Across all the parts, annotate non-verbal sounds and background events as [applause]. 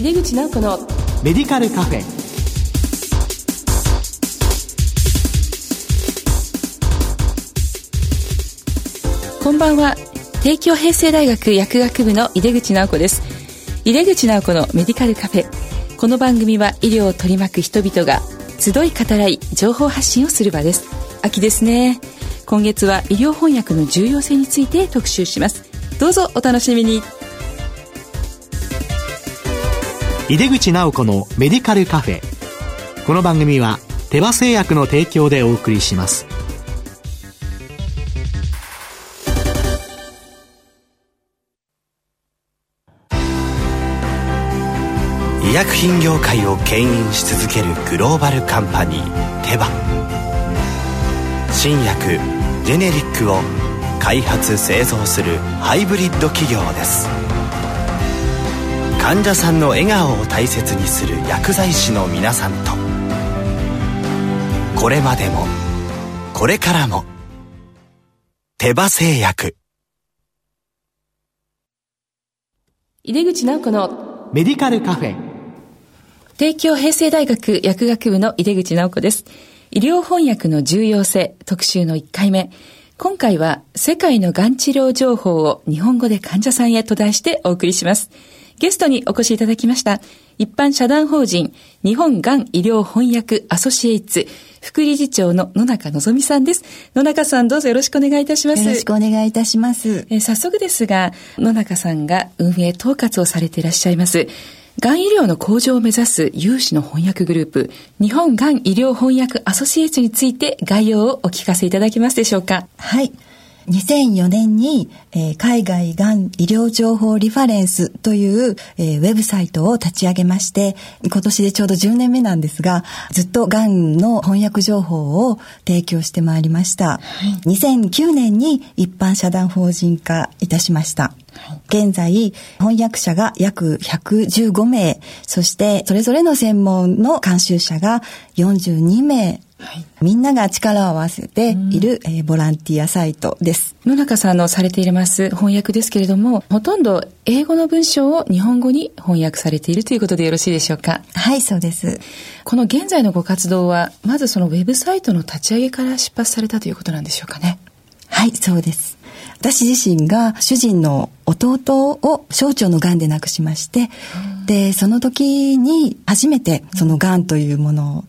井出口直子のメディカルカフェ。こんばんは。帝京平成大学薬学部の井出口直子です。井出口直子のメディカルカフェ。この番組は医療を取り巻く人々が集い語らい情報発信をする場です。秋ですね。今月は医療翻訳の重要性について特集します。どうぞお楽しみに井出口直子のメディカルカフェ。この番組は手羽製薬の提供でお送りします。医薬品業界を牽引し続けるグローバルカンパニーテバ。新薬ジェネリックを開発製造するハイブリッド企業です。患者さんの笑顔を大切にする薬剤師の皆さんと。これまでもこれからも手羽製薬。井出口直子のメディカルカフェ。帝京平成大学薬学部の井出口直子です。医療翻訳の重要性特集の1回目。今回は世界のがん治療情報を日本語で患者さんへと題してお送りしますゲストにお越しいただきました。一般社団法人日本がん医療翻訳アソシエイツ副理事長の野中のぞみさんです。野中さんどうぞよろしくお願いいたします。よろしくお願いいたします。えー、早速ですが、野中さんが運営統括をされていらっしゃいます。がん医療の向上を目指す有志の翻訳グループ、日本がん医療翻訳アソシエイツについて概要をお聞かせいただけますでしょうか。はい。2004年に、えー、海外がん医療情報リファレンスという、えー、ウェブサイトを立ち上げまして、今年でちょうど10年目なんですが、ずっとがんの翻訳情報を提供してまいりました。はい、2009年に一般社団法人化いたしました。現在、翻訳者が約115名、そしてそれぞれの専門の監修者が42名はい、みんなが力を合わせている、えー、ボランティアサイトです。野中さんのされています翻訳ですけれども、ほとんど英語の文章を日本語に翻訳されているということでよろしいでしょうか？はい、そうです。この現在のご活動は、まずそのウェブサイトの立ち上げから出発されたということなんでしょうかね？はい、そうです。私自身が主人の弟を小腸の癌で亡くしまして、で、その時に初めてその癌というもの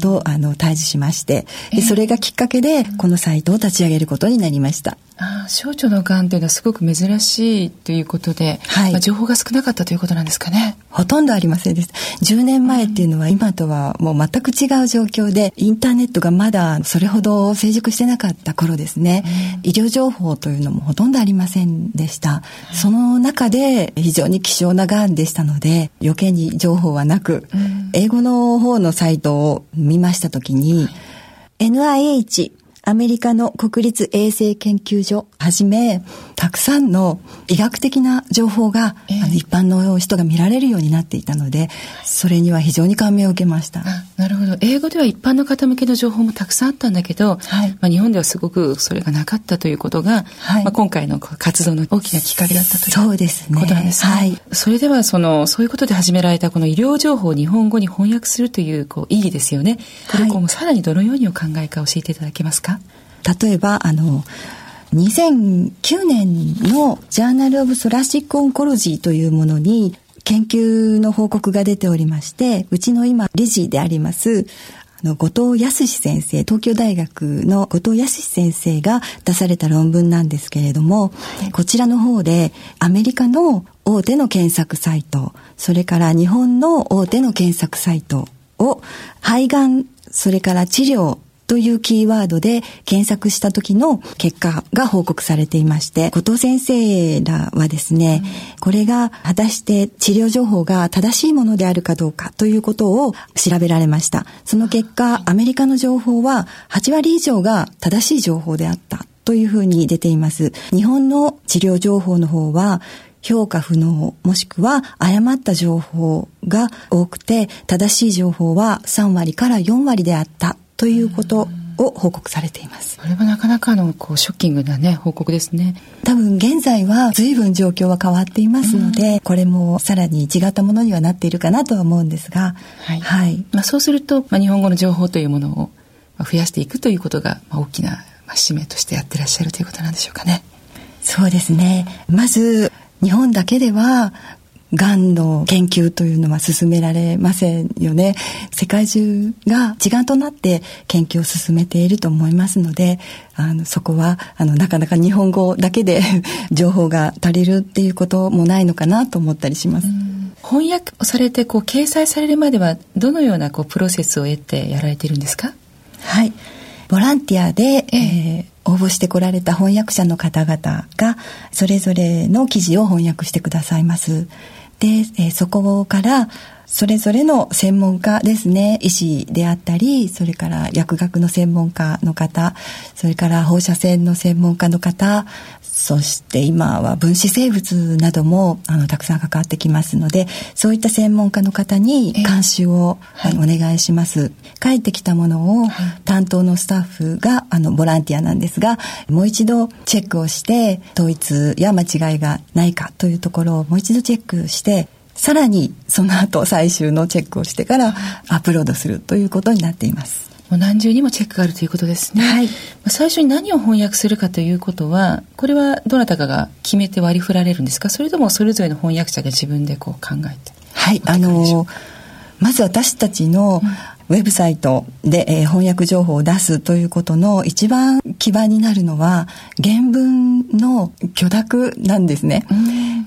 と、あの対峙しましてでそれがきっかけでこのサイトを立ち上げることになりました。ああ小腸のがんというのはすごく珍しいということで、はいまあ、情報が少なかったということなんですかね。ほとんどありませんです。10年前っていうのは今とはもう全く違う状況で、インターネットがまだそれほど成熟してなかった頃ですね、医療情報というのもほとんどありませんでした。その中で非常に希少ながんでしたので、余計に情報はなく、英語の方のサイトを見ましたときに、NIH アメリカの国立衛生研究所はじめ、たくさんの医学的な情報が、えー、あの一般の人が見られるようになっていたので、それには非常に感銘を受けました。なるほど。英語では一般の方向けの情報もたくさんあったんだけど、はい、まあ、日本ではすごくそれがなかったということが、はい、まあ、今回の活動の大きなきっかけだったというそうですね。ことなんですね。はい、それではその、そういうことで始められたこの医療情報を日本語に翻訳するというこう意義ですよね。これをさらにどのようにお考えか教えていただけますか？例えばあの2009年のジャーナル・オブ・ソラシック・オンコロジーというものに研究の報告が出ておりましてうちの今理事でありますあの後藤康先生東京大学の後藤康先生が出された論文なんですけれども、こちらの方でアメリカの大手の検索サイトそれから日本の大手の検索サイトを肺がんそれから治療というキーワードで検索した時の結果が報告されていまして、後藤先生らはですね、うん、これが果たして治療情報が正しいものであるかどうかということを調べられました。その結果、アメリカの情報は8割以上が正しい情報であったというふうに出ています。日本の治療情報の方は評価不能もしくは誤った情報が多くて正しい情報は3割から4割であったということを報告されています。これはなかなかのこうショッキングなね報告ですね。多分現在は随分状況は変わっていますので、うん、これもさらに違ったものにはなっているかなとは思うんですが、はい。はい、まあそうすると、まあ、日本語の情報というものを増やしていくということが、まあ、大きな使命としてやってらっしゃるということなんでしょうかね。そうですね。まず日本だけではがんの研究というのは進められませんよね。世界中が一丸となって研究を進めていると思いますので、あの、そこは、あの、なかなか日本語だけで [laughs] 情報が足りるっていうこともないのかなと思ったりします。翻訳をされて、こう、掲載されるまでは、どのような、こう、プロセスを得てやられているんですか？はい。ボランティアで、ええー、応募してこられた翻訳者の方々がそれぞれの記事を翻訳してくださいます。で、えー、そこからそれぞれの専門家ですね医師であったりそれから薬学の専門家の方それから放射線の専門家の方そして今は分子生物などもあのたくさん関わってきますのでそういった専門家の方に監修を、はい、お願いします。帰ってきたものを担当のスタッフがあのボランティアなんですがもう一度チェックをして統一や間違いがないかというところをもう一度チェックしてさらにその後最終のチェックをしてからアップロードするということになっています。もう何重にもチェックがあるということですね。はい。最初に何を翻訳するかということは、これはどなたかが決めて割り振られるんですか？それともそれぞれの翻訳者が自分でこう考えて。はい。あの、まず私たちの、ウェブサイトで、えー、翻訳情報を出すということの一番基盤になるのは原文の許諾なんですね。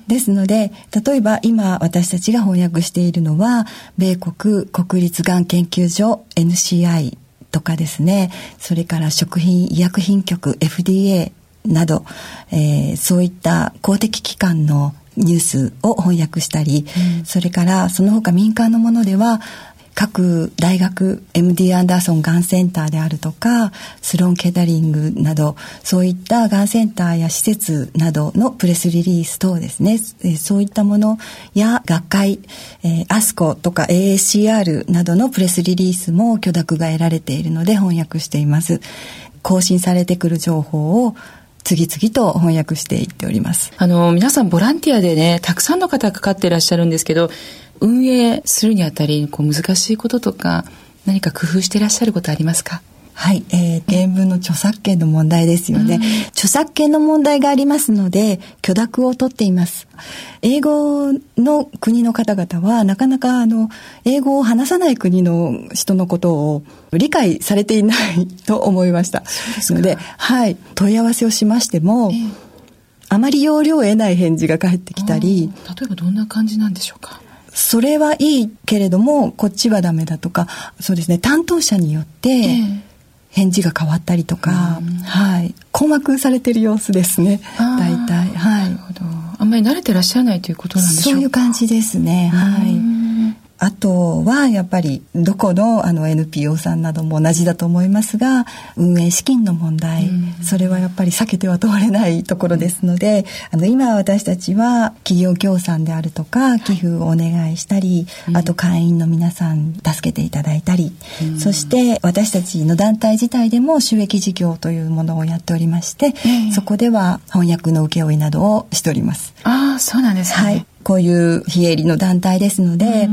ですので例えば今私たちが翻訳しているのは米国国立がん研究所 NCI とかですね。それから食品医薬品局 FDA など、えー、そういった公的機関のニュースを翻訳したり、うん、それからその他民間のものでは各大学 MD アンダーソンがんセンターであるとかスローンケータリングなどそういったがんセンターや施設などのプレスリリース等ですねそういったものや学会、えー、アスコとか AACR などのプレスリリースも許諾が得られているので翻訳しています更新されてくる情報を次々と翻訳していっております。あの、皆さんボランティアでね、たくさんの方かかっていらっしゃるんですけど、運営するにあたりこう難しいこととか何か工夫していらっしゃることありますか？はい、えー、原文の著作権の問題ですよね、うん、著作権の問題がありますので許諾を取っています。英語の国の方々はなかなかあの英語を話さない国の人のことを理解されていないと思いました。のではい問い合わせをしましても、えー、あまり要領を得ない返事が返ってきたり例えばどんな感じなんでしょうか？それはいいけれどもこっちはダメだとかそうですね担当者によって返事が変わったりとか、えー、はい。困惑されてる様子ですね大体。はい。あんまり慣れてらっしゃらないということなんでしょうか。そういう感じですねはい。あとはやっぱりどこのあの NPO さんなども同じだと思いますが運営資金の問題、うん、それはやっぱり避けては通れないところですのであの今私たちは企業協賛であるとか寄付をお願いしたり、はい、あと会員の皆さん助けていただいたり、うん、そして私たちの団体自体でも収益事業というものをやっておりまして、そこでは翻訳の請負などをしております。ああそうなん。ですね、はいこういう非営利の団体ですので、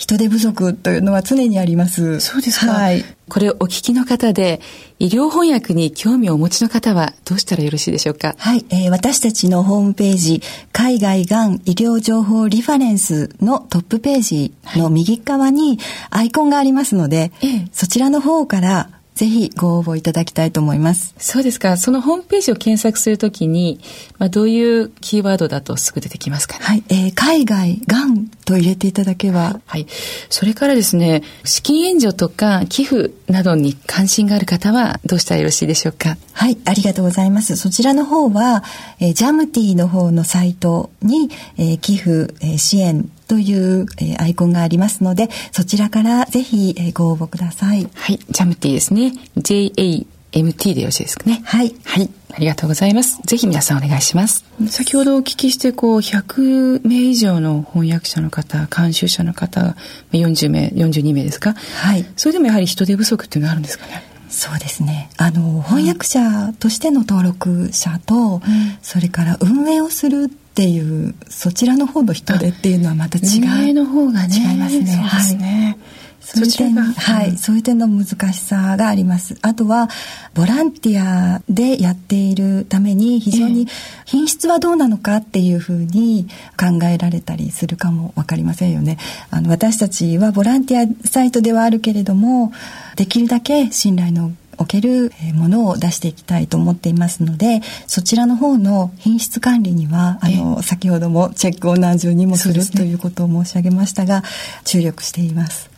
人手不足というのは常にあります。そうですか。はい。これお聞きの方で、医療翻訳に興味をお持ちの方はどうしたらよろしいでしょうか？はい、えー、私たちのホームページ、海外がん医療情報リファレンスのトップページの右側にアイコンがありますので、はい、そちらの方からぜひご応募いただきたいと思います。そうですか。そのホームページを検索するときに、まあ、どういうキーワードだとすぐ出てきますか、ね、はい。えー、海外、がんと入れていただけば。はい。それからですね、資金援助とか寄付などに関心がある方はどうしたらよろしいでしょうか？はい。ありがとうございます。そちらの方は、えー、ジャムティの方のサイトに、えー、寄付、えー、支援という、えー、アイコンがありますので、そちらからぜひ、えー、ご応募ください。はい、ジャムティーですね。JAMT でよろしいですかね。はい。はい。ありがとうございます。ぜひ皆さんお願いします。先ほどお聞きして、こう、100名以上の翻訳者の方、監修者の方、40名、42名ですか？はい。それでもやはり人手不足っていうのはあるんですかね？そうですね。あの翻訳者としての登録者と、うん、それから運営をするっていうそちらの方の人手っていうのはまた違う。運営の方がね違いますね。そうですね、はいそういう点、はい、そういう点の難しさがあります。あとは、ボランティアでやっているために、非常に品質はどうなのかっていうふうに考えられたりするかもわかりませんよね。あの、私たちはボランティアサイトではあるけれども、できるだけ信頼のおけるものを出していきたいと思っていますのでそちらの方の品質管理にはあの先ほどもチェックを何重にもする、ね、ということを申し上げましたが注力しています。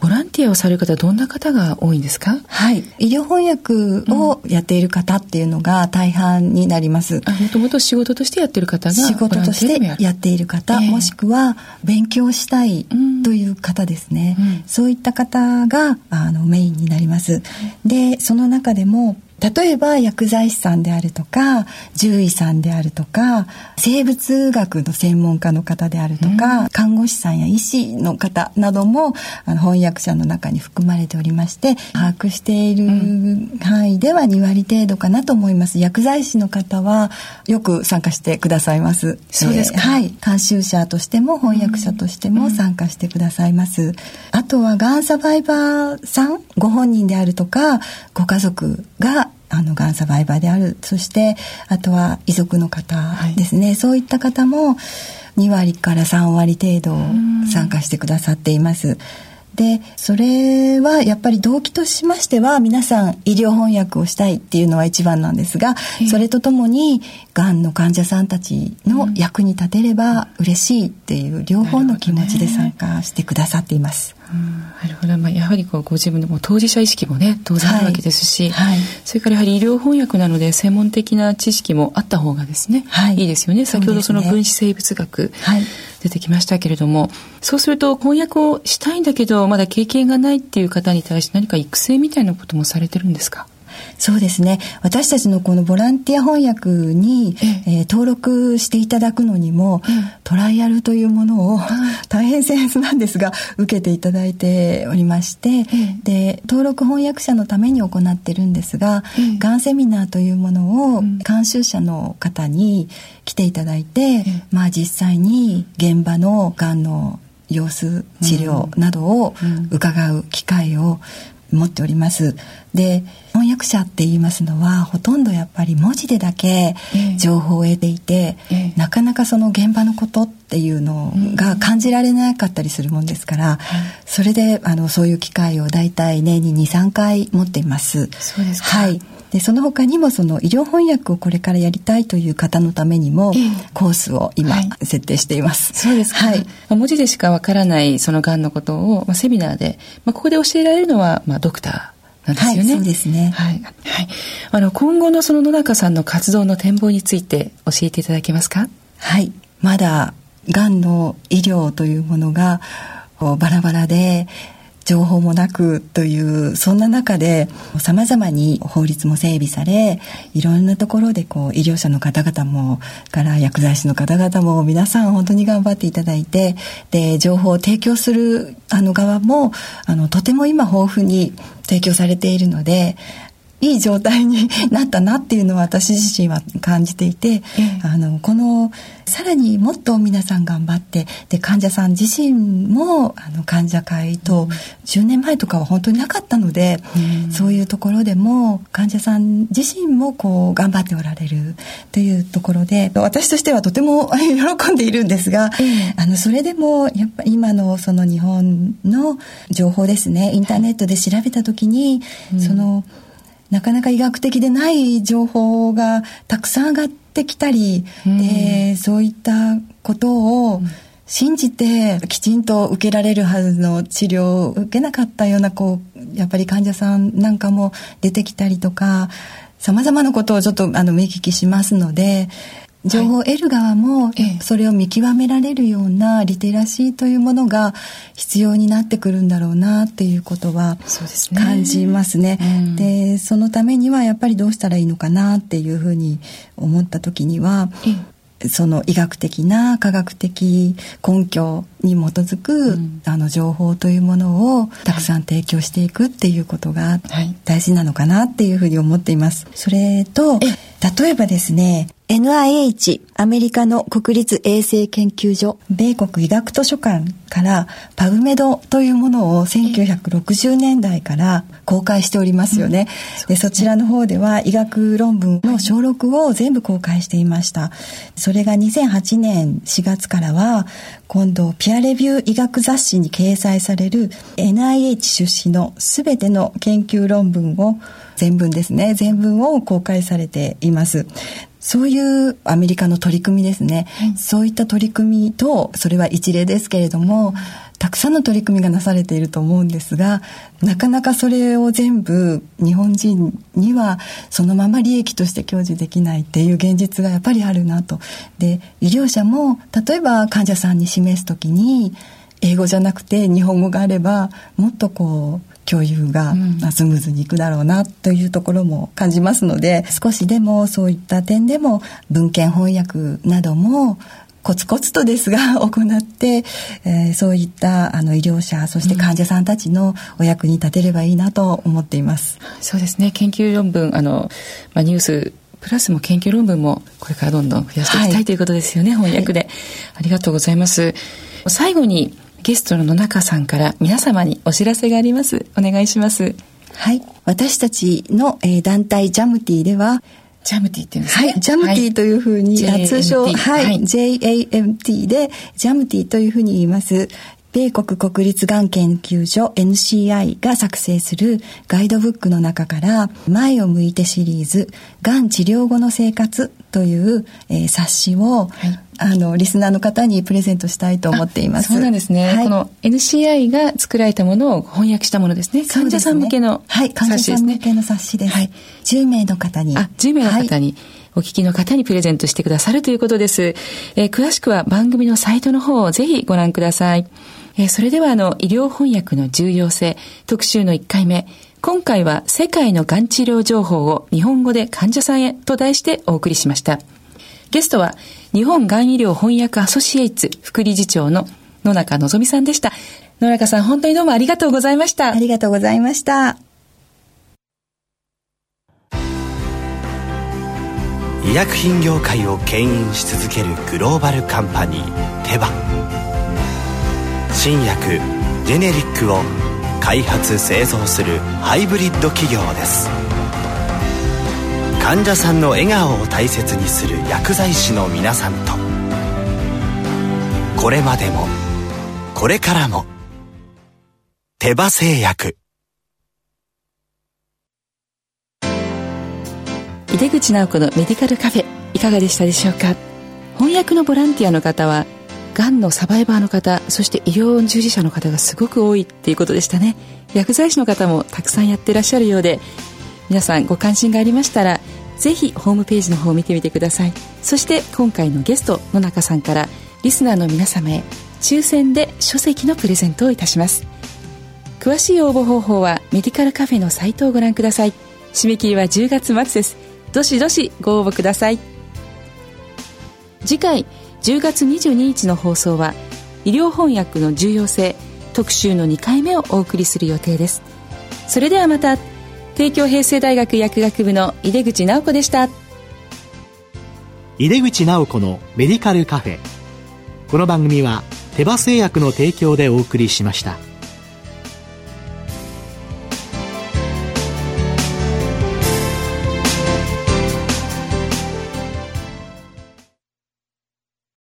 ボランティアをされる方はどんな方が多いんですかはい医療翻訳をやっている方っていうのが大半になります、もともと仕事としてやってる方が仕事としてやっている方、えー、もしくは勉強したいという方ですね、うん、そういった方があのメインになりますでその中でも例えば薬剤師さんであるとか獣医さんであるとか生物学の専門家の方であるとか、うん、看護師さんや医師の方などもあの翻訳者の中に含まれておりまして把握している範囲では2割程度かなと思います。薬剤師の方はよく参加してくださいます。そうですか、えー、はい。監修者としても翻訳者としても参加してくださいます、うん、あとはがんサバイバーさんご本人であるとかご家族があのがんサバイバーである。そしてあとは遺族の方ですね、はい、そういった方も2割から3割程度参加してくださっています。でそれはやっぱり動機としましては皆さん医療翻訳をしたいっていうのは一番なんですがそれとともにがんの患者さんたちの役に立てれば嬉しいっていう両方の気持ちで参加してくださっています。なるほど、まあ、やはりこうご自分のも当事者意識もね当然あるわけですし、はい。はい、それからやはり医療翻訳なので専門的な知識もあった方がですね、はい、いいですよね。先ほどその分子生物学、出てきましたけれどもそうすると翻訳をしたいんだけどまだ経験がないっていう方に対して何か育成みたいなこともされてるんですか？そうですね。私たちのこのボランティア翻訳に、えー、登録していただくのにも、トライアルというものを [laughs] 大変僭越なんですが受けていただいておりまして、で登録翻訳者のために行ってるんですが、がんセミナーというものを監修者の方に来ていただいて、まあ実際に現場のがんの様子治療などを伺う機会を持っております。で翻訳者って言いますのはほとんどやっぱり文字でだけ情報を得ていて、えー、なかなかその現場のことっていうのが感じられなかったりするもんですから、うん、それであのそういう機会を大体年に23回持っています。そうですはい。でその他にもその医療翻訳をこれからやりたいという方のためにも、コースを今、設定しています。そうですはい。文字でしかわからないそのがんのことを、まあ、セミナーで、まあ、ここで教えられるのは、まあ、ドクターなんですよね。はい、そうですね。はい。はい。あの、今後のその野中さんの活動の展望について教えていただけますか？はい。まだ、がんの医療というものが、バラバラで、情報もなくというそんな中でさまざまに法律も整備されいろんなところでこう医療者の方々もから薬剤師の方々も皆さん本当に頑張っていただいてで情報を提供するあの側もあのとても今豊富に提供されているのでいい状態になったなっていうのは私自身は感じていて、あのこのさらにもっと皆さん頑張ってで患者さん自身もあの患者会と10年前とかは本当になかったので、うん、そういうところでも患者さん自身もこう頑張っておられるというところで私としてはとても [laughs] 喜んでいるんですが、あのそれでもやっぱ今のその日本の情報ですねインターネットで調べた時に、そのなかなか医学的でない情報がたくさん上がってきたり、うん、でそういったことを信じてきちんと受けられるはずの治療を受けなかったようなこうやっぱり患者さんなんかも出てきたりとかさまざまなことをちょっとあの見聞きしますので情報を得る側もそれを見極められるようなリテラシーというものが必要になってくるんだろうなっていうことは感じますね。で、そのためにはやっぱりどうしたらいいのかなっていうふうに思った時には、その医学的な科学的根拠に基づく、うん、あの情報というものをたくさん提供していくっていうことが大事なのかなっていうふうに思っています。それと例えばですね NIH アメリカの国立衛生研究所米国医学図書館からパブメドというものを1960年代から公開しておりますよね、うん、でそちらの方では医学論文の小録を全部公開していました。それが2008年4月からは今度ピアレビュー医学雑誌に掲載される NIH 出資の全ての研究論文を全文ですね。全文を公開されています。そういうアメリカの取り組みですね、はい、そういった取り組みとそれは一例ですけれども、たくさんの取り組みがなされていると思うんですがなかなかそれを全部日本人にはそのまま利益として享受できないっていう現実がやっぱりあるなと。で医療者も例えば患者さんに示す時に英語じゃなくて日本語があればもっとこう共有がスムーズにいくだろうなというところも感じますので少しでもそういった点でも文献翻訳などもコツコツとですが [laughs] 行って、えー、そういったあの医療者そして患者さんたちのお役に立てればいいなと思っています。うん、そうですね。研究論文あの、まあ、ニュースプラスも研究論文もこれからどんどん増やしていきたい、はい、ということですよね。翻訳で、はい、ありがとうございます。最後にゲストの野中さんから皆様にお知らせがあります。お願いします。はい。私たちの、えー、団体ジャムティでは、ジャムティって言うんですね。はい。ジャムティというふうに、はい、通称、はい、はい、JAMT で、ジャムティというふうに言います。米国国立がん研究所 NCI が作成するガイドブックの中から前を向いてシリーズがん治療後の生活という、えー、冊子を、はい、あのリスナーの方にプレゼントしたいと思っています。そうなんですね。はい、この NCI が作られたものを翻訳したものですね。患者さん向けの冊子ですね。はい、患者さん向けの冊子です。はい、10名の方に。あ、10名の方に。お聞きの方にプレゼントしてくださるということです。えー、詳しくは番組のサイトの方をぜひご覧ください。えー、それではあの医療翻訳の重要性特集の1回目。今回は世界のがん治療情報を日本語で患者さんへと題してお送りしました。ゲストは日本がん医療翻訳アソシエイツ副理事長の野中のぞみさんでした。野中さん本当にどうもありがとうございました。ありがとうございました。医薬品業界を牽引し続けるグローバルカンパニーテバ新薬ジェネリックを開発製造するハイブリッド企業です。患者さんの笑顔を大切にする薬剤師の皆さんと。これまでもこれからも手羽製薬。井出口直子のメディカルカフェいかがでしたでしょうか？翻訳のボランティアの方はがんのサバイバーの方そして医療従事者の方がすごく多いっていうことでしたね。薬剤師の方もたくさんやってらっしゃるようで皆さんご関心がありましたらぜひホームページの方を見てみてください。そして今回のゲスト野中さんからリスナーの皆様へ抽選で書籍のプレゼントをいたします。詳しい応募方法はメディカルカフェのサイトをご覧ください。締め切りは10月末です。どしどしご応募ください。次回10月22日の放送は医療翻訳の重要性特集の2回目をお送りする予定です。それではまた帝京平成大学薬学部の井出口直子でした。井出口直子のメディカルカフェ。この番組は手羽製薬の提供でお送りしました。